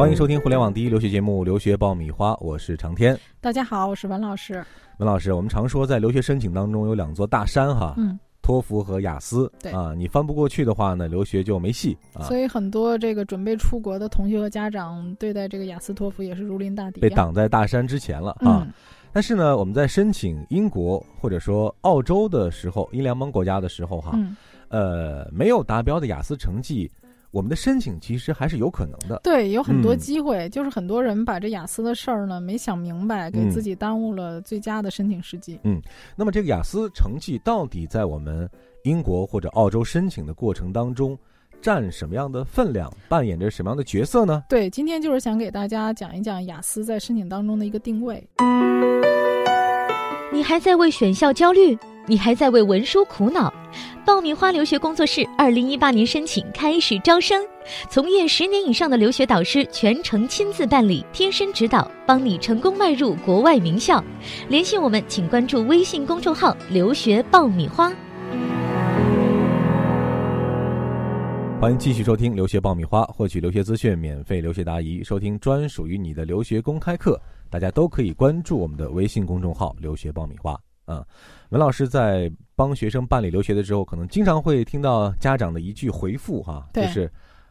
欢迎收听互联网第一留学节目《留学爆米花》，我是长天。大家好，我是文老师。文老师，我们常说在留学申请当中有两座大山哈，嗯，托福和雅思。对啊，你翻不过去的话呢，留学就没戏啊。所以很多这个准备出国的同学和家长对待这个雅思托福也是如临大敌、啊，被挡在大山之前了啊。嗯但是呢，我们在申请英国或者说澳洲的时候，英联邦国家的时候哈，嗯，呃，没有达标的雅思成绩，我们的申请其实还是有可能的。对，有很多嗯机会，就是很多人把这雅思的事儿呢没想明白，给嗯自己耽误了最佳的申请时机。嗯那么这个雅思成绩到底在我们英国或者澳洲申请的过程当中占什么样的分量，扮演着什么样的角色呢？对，今天就是想给大家讲一讲雅思在申请当中的一个定位。你还在为选校焦虑？你还在为文书苦恼？爆米花留学工作室二零一八年申请开始招生，从业十年以上的留学导师全程亲自办理，贴身指导，帮你成功迈入国外名校。联系我们，请关注微信公众号“留学爆米花”。欢迎继续收听留学爆米花，获取留学资讯，免费留学答疑，收听专属于你的留学公开课。大家都可以关注我们的微信公众号“留学爆米花”啊。文老师在帮学生办理留学的时候，可能经常会听到家长的一句回复哈，就是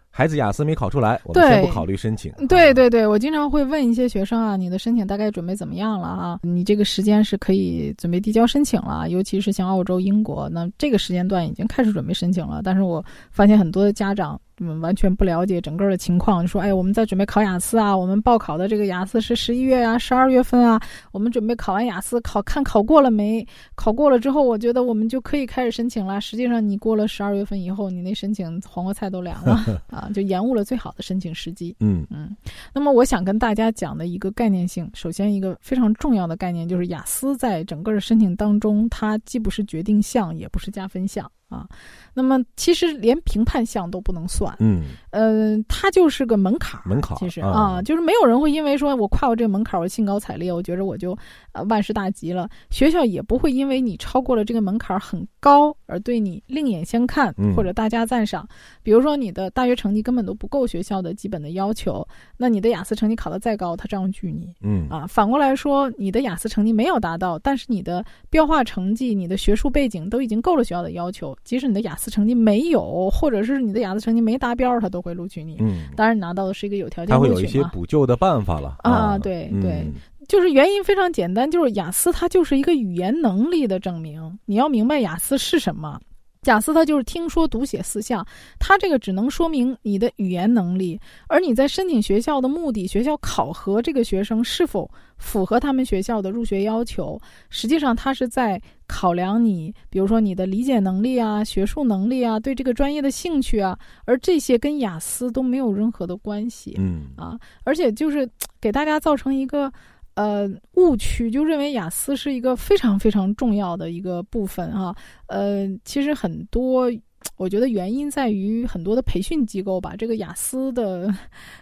孩子雅思没考出来，我们先不考虑申请。啊，对对对，我经常会问一些学生啊，你的申请大概准备怎么样了啊？你这个时间是可以准备递交申请了，尤其是像澳洲、英国，那这个时间段已经开始准备申请了。但是我发现很多的家长。嗯，完全不了解整个的情况，就说：“哎，我们在准备考雅思啊，我们报考的这个雅思是十一月啊、十二月份啊，我们准备考完雅思，考看考过了没？考过了之后，我觉得我们就可以开始申请了。实际上，你过了十二月份以后，你那申请黄瓜菜都凉了 啊，就延误了最好的申请时机。嗯嗯，那么我想跟大家讲的一个概念性，首先一个非常重要的概念就是雅思在整个的申请当中，它既不是决定项，也不是加分项啊。那么其实连评判项都不能算，嗯，呃，它就是个门槛儿。门槛儿其实啊啊，就是没有人会因为说我跨过这个门槛儿，我兴高采烈，我觉着我就呃万事大吉了。学校也不会因为你超过了这个门槛儿很高而对你另眼相看嗯或者大加赞赏。比如说你的大学成绩根本都不够学校的基本的要求，那你的雅思成绩考得再高，他照样拒你。嗯啊，反过来说，你的雅思成绩没有达到，但是你的标化成绩、你的学术背景都已经够了学校的要求，即使你的雅思成绩没有，或者是你的雅思成绩没达标，他都会录取你。嗯，当然，你拿到的是一个有条件他会有一。些补救的办法了啊对对嗯就是原因非常简单，就是雅思它就是一个语言能力的证明。你要明白雅思是什么。雅思它就是听说读写四项，它这个只能说明你的语言能力，而你在申请学校的目的，学校考核这个学生是否符合他们学校的入学要求，实际上它是在考量你，比如说你的理解能力啊、学术能力啊、对这个专业的兴趣啊，而这些跟雅思都没有任何的关系。嗯啊，而且就是给大家造成一个呃误区，就认为雅思是一个非常非常重要的一个部分啊。呃，其实很多。我觉得原因在于很多的培训机构把这个雅思的，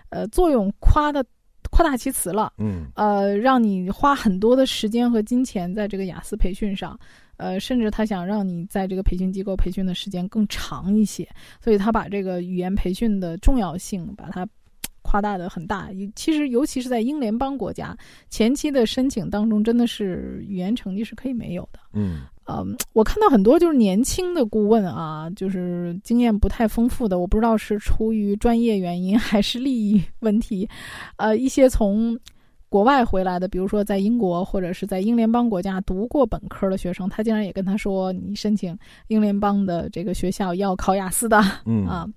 呃作用夸的夸大其词了，嗯呃，让你花很多的时间和金钱在这个雅思培训上，呃，甚至他想让你在这个培训机构培训的时间更长一些，所以他把这个语言培训的重要性把它夸大的很大。其实，尤其是在英联邦国家，前期的申请当中，真的是语言成绩是可以没有的。嗯嗯，我看到很多就是年轻的顾问啊，就是经验不太丰富的，我不知道是出于专业原因还是利益问题，呃，一些从国外回来的，比如说在英国或者是在英联邦国家读过本科的学生，他竟然也跟他说，你申请英联邦的这个学校要考雅思的嗯啊。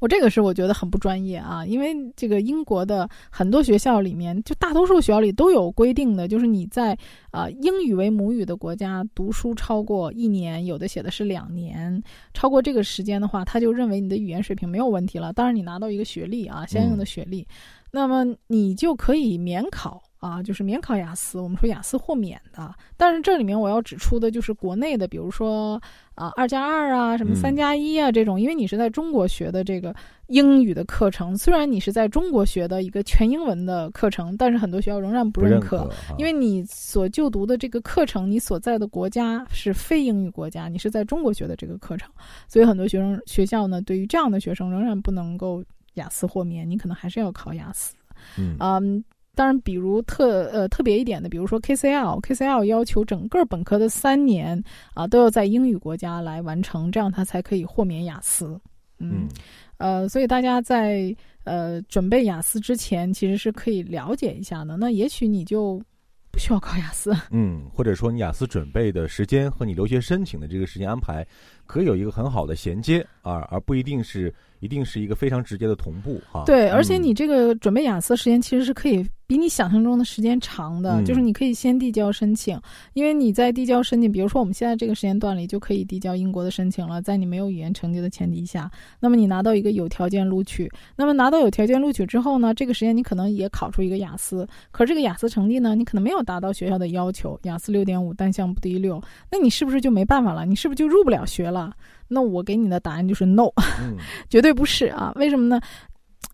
我这个是我觉得很不专业啊，因为这个英国的很多学校里面，就大多数学校里都有规定的，就是你在啊、呃英语为母语的国家读书超过一年，有的写的是两年，超过这个时间的话，他就认为你的语言水平没有问题了。当然，你拿到一个学历啊，相应的学历，那么你就可以免考。啊，就是免考雅思，我们说雅思豁免的。但是这里面我要指出的就是国内的，比如说啊二加二啊，什么嗯三加一啊这种，因为你是在中国学的这个英语的课程，虽然你是在中国学的一个全英文的课程，但是很多学校仍然不认可，认可，啊因为你所就读的这个课程，你所在的国家是非英语国家，你是在中国学的这个课程，所以很多学生学校呢，对于这样的学生仍然不能够雅思豁免，你可能还是要考雅思。嗯嗯，当然，比如特呃特别一点的，比如说 KCL，KCL 要求整个本科的三年啊都要在英语国家来完成，这样他才可以豁免雅思。嗯呃，所以大家在呃准备雅思之前，其实是可以了解一下的。那也许你就不需要考雅思。嗯，或者说你雅思准备的时间和你留学申请的这个时间安排，可以有一个很好的衔接啊，而不一定是一定是一个非常直接的同步哈。对，而且嗯你这个准备雅思时间其实是可以比你想象中的时间长的，嗯就是你可以先递交申请，因为你在递交申请，比如说我们现在这个时间段里就可以递交英国的申请了，在你没有语言成绩的前提下，那么你拿到一个有条件录取，那么拿到有条件录取之后呢，这个时间你可能也考出一个雅思，可是这个雅思成绩呢，你可能没有达到学校的要求，雅思六点五单项不低于六，那你是不是就没办法了？你是不是就入不了学了？那我给你的答案就是 no。嗯 绝对不是啊！为什么呢？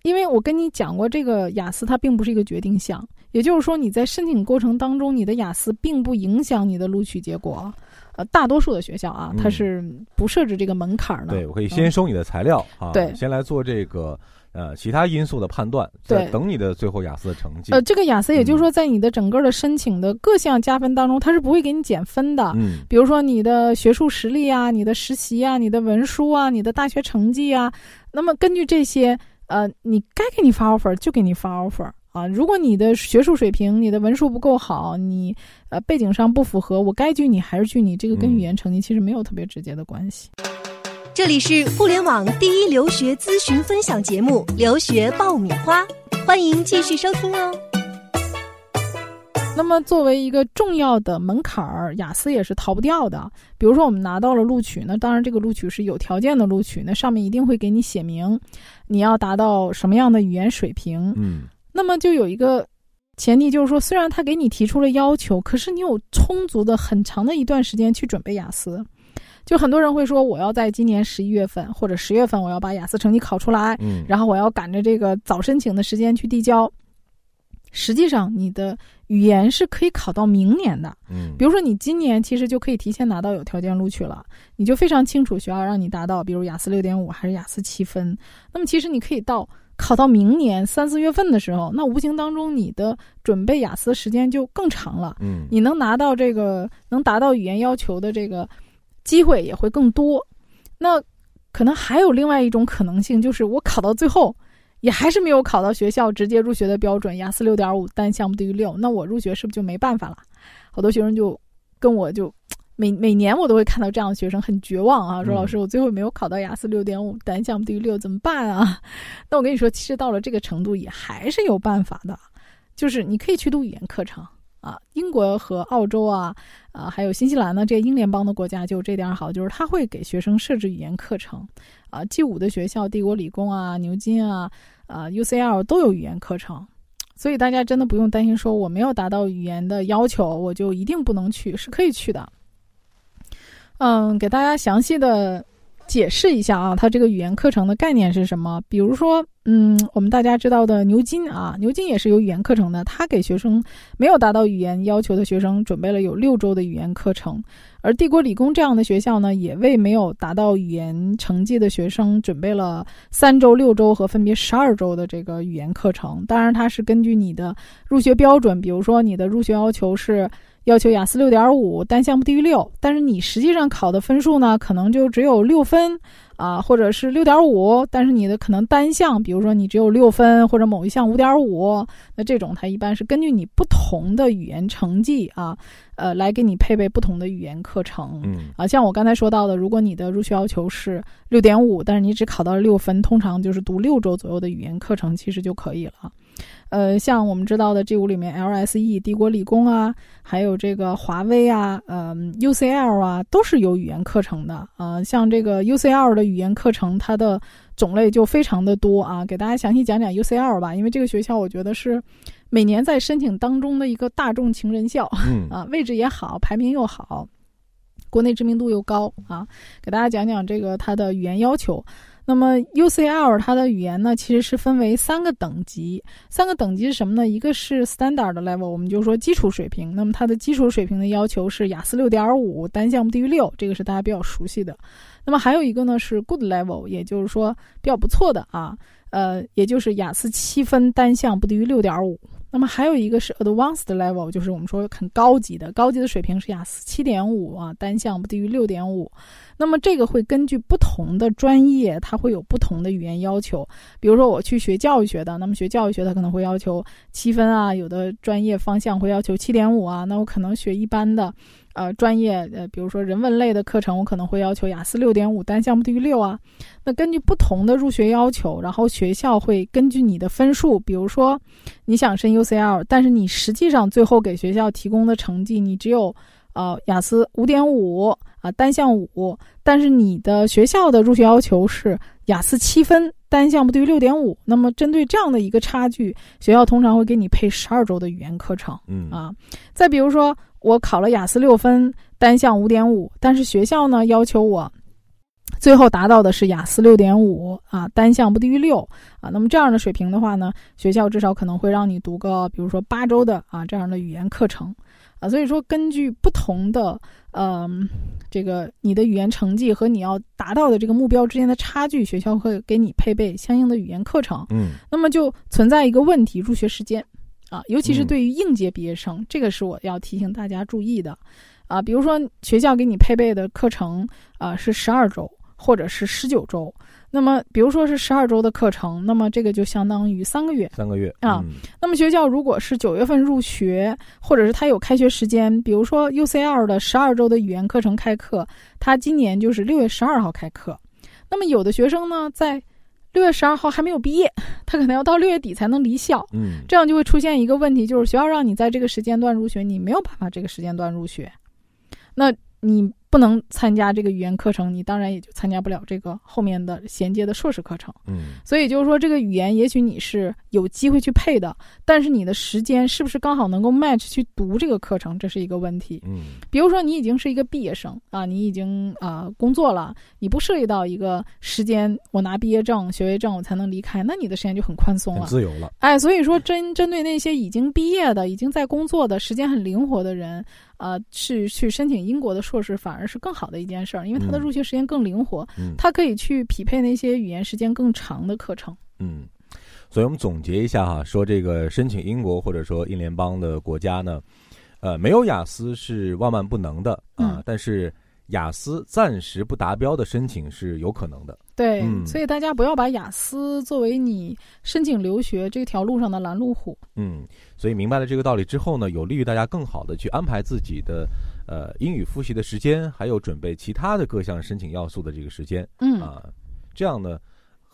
因为我跟你讲过，这个雅思它并不是一个决定项，也就是说你在申请过程当中，你的雅思并不影响你的录取结果。呃，大多数的学校啊，嗯它是不设置这个门槛的。对，我可以先收你的材料啊，对先来做这个呃其他因素的判断，对等你的最后雅思的成绩。呃，这个雅思也就是嗯说，在你的整个的申请的各项加分当中，它是不会给你减分的。嗯比如说你的学术实力啊、你的实习啊、你的文书啊、你的大学成绩啊，那么根据这些，呃，你该给你发 offer 就给你发 offer 啊。如果你的学术水平、你的文书不够好，你呃背景上不符合，我该拒你还是拒你，这个跟嗯语言成绩其实没有特别直接的关系。这里是互联网第一留学咨询分享节目《留学爆米花》，欢迎继续收听哦。那么，作为一个重要的门槛儿，雅思也是逃不掉的。比如说，我们拿到了录取，那当然这个录取是有条件的录取，那上面一定会给你写明你要达到什么样的语言水平。嗯那么就有一个前提，就是说，虽然他给你提出了要求，可是你有充足的很长的一段时间去准备雅思。就很多人会说，我要在今年十一月份或者十月份，我要把雅思成绩考出来，嗯，然后我要赶着这个早申请的时间去递交。实际上，你的语言是可以考到明年的。嗯，比如说，你今年其实就可以提前拿到有条件录取了，你就非常清楚学校让你达到，比如雅思六点五还是雅思七分。那么，其实你可以到考到明年三四月份的时候，那无形当中你的准备雅思时间就更长了，嗯你能拿到这个能达到语言要求的这个机会也会更多。那可能还有另外一种可能性，就是我考到最后。也还是没有考到学校直接入学的标准，雅思六点五单项不低于六，那我入学是不是就没办法了？好多学生就跟我就每每年我都会看到这样的学生很绝望啊，说嗯老师我最后没有考到雅思六点五单项不低于六怎么办啊？那我跟你说，其实到了这个程度也还是有办法的，就是你可以去读语言课程啊，英国和澳洲啊啊还有新西兰呢这些英联邦的国家就这点好，就是他会给学生设置语言课程啊，G 五的学校，帝国理工啊、牛津啊。啊，UCL 都有语言课程，所以大家真的不用担心，说我没有达到语言的要求，我就一定不能去，是可以去的。嗯，给大家详细的解释一下啊，它这个语言课程的概念是什么？比如说，嗯，我们大家知道的牛津啊，牛津也是有语言课程的，它给学生没有达到语言要求的学生准备了有六周的语言课程。而帝国理工这样的学校呢，也为没有达到语言成绩的学生准备了三周、六周和分别十二周的这个语言课程。当然，它是根据你的入学标准，比如说你的入学要求是要求雅思六点五，单项不低于六，但是你实际上考的分数呢，可能就只有六分啊，或者是六点五，但是你的可能单项，比如说你只有六分或者某一项五点五，那这种它一般是根据你不同的语言成绩啊。呃，来给你配备不同的语言课程。嗯啊，像我刚才说到的，如果你的入学要求是六点五，但是你只考到了六分，通常就是读六周左右的语言课程，其实就可以了。呃，像我们知道的 G 五里面，LSE、帝国理工啊，还有这个华威啊，嗯、UCL 啊，都是有语言课程的。呃，像这个 UCL 的语言课程，它的种类就非常的多啊。给大家详细讲讲 UCL 吧，因为这个学校我觉得是每年在申请当中的一个大众情人校。嗯啊，位置也好，排名又好，国内知名度又高啊。给大家讲讲这个它的语言要求。那么 UCL 它的语言呢，其实是分为三个等级。三个等级是什么呢？一个是 Standard level，我们就说基础水平。那么它的基础水平的要求是雅思六点五，单项不低于六，这个是大家比较熟悉的。那么还有一个呢是 Good level，也就是说比较不错的啊，呃，也就是雅思七分，单项不低于六点五。那么还有一个是 Advanced level，就是我们说很高级的，高级的水平是雅思七点五啊，单项不低于六点五。那么这个会根据不同的专业，它会有不同的语言要求。比如说我去学教育学的，那么学教育学它可能会要求七分啊，有的专业方向会要求七点五啊。那我可能学一般的。呃，专业呃，比如说人文类的课程，我可能会要求雅思六点五，单项不低于六啊。那根据不同的入学要求，然后学校会根据你的分数，比如说你想申 UCL，但是你实际上最后给学校提供的成绩，你只有呃雅思五点五啊，单项五，但是你的学校的入学要求是雅思七分，单项不低于六点五。那么针对这样的一个差距，学校通常会给你配十二周的语言课程。嗯啊，再比如说。我考了雅思六分，单项五点五，但是学校呢要求我最后达到的是雅思六点五啊，单项不低于六啊。那么这样的水平的话呢，学校至少可能会让你读个，比如说八周的啊这样的语言课程啊。所以说，根据不同的呃这个你的语言成绩和你要达到的这个目标之间的差距，学校会给你配备相应的语言课程。嗯，那么就存在一个问题，入学时间。啊，尤其是对于应届毕业生，这个是我要提醒大家注意的，啊，比如说学校给你配备的课程啊是十二周或者是十九周，那么比如说是十二周的课程，那么这个就相当于三个月，三个月啊。那么学校如果是九月份入学，或者是他有开学时间，比如说 UCL 的十二周的语言课程开课，他今年就是六月十二号开课，那么有的学生呢在。六月十二号还没有毕业，他可能要到六月底才能离校。嗯，这样就会出现一个问题，就是学校让你在这个时间段入学，你没有办法这个时间段入学，那你。不能参加这个语言课程，你当然也就参加不了这个后面的衔接的硕士课程。嗯，所以就是说，这个语言也许你是有机会去配的，但是你的时间是不是刚好能够 match 去读这个课程，这是一个问题。嗯，比如说你已经是一个毕业生啊，你已经啊工作了，你不涉及到一个时间，我拿毕业证、学位证我才能离开，那你的时间就很宽松了，自由了。哎，所以说针针对那些已经毕业的、已经在工作的、时间很灵活的人。呃，去去申请英国的硕士反而是更好的一件事儿，因为它的入学时间更灵活，它可以去匹配那些语言时间更长的课程。嗯，所以我们总结一下哈，说这个申请英国或者说英联邦的国家呢，呃，没有雅思是万万不能的啊，但是。雅思暂时不达标的申请是有可能的，对，所以大家不要把雅思作为你申请留学这条路上的拦路虎。嗯，所以明白了这个道理之后呢，有利于大家更好的去安排自己的呃英语复习的时间，还有准备其他的各项申请要素的这个时间。嗯啊，这样呢。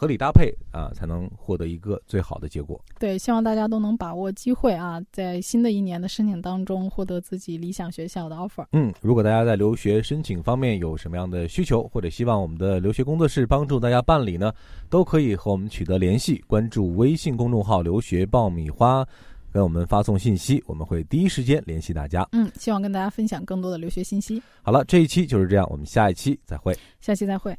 合理搭配啊，才能获得一个最好的结果。对，希望大家都能把握机会啊，在新的一年的申请当中获得自己理想学校的 offer。嗯，如果大家在留学申请方面有什么样的需求，或者希望我们的留学工作室帮助大家办理呢，都可以和我们取得联系。关注微信公众号“留学爆米花”，给我们发送信息，我们会第一时间联系大家。嗯，希望跟大家分享更多的留学信息。好了，这一期就是这样，我们下一期再会。下期再会。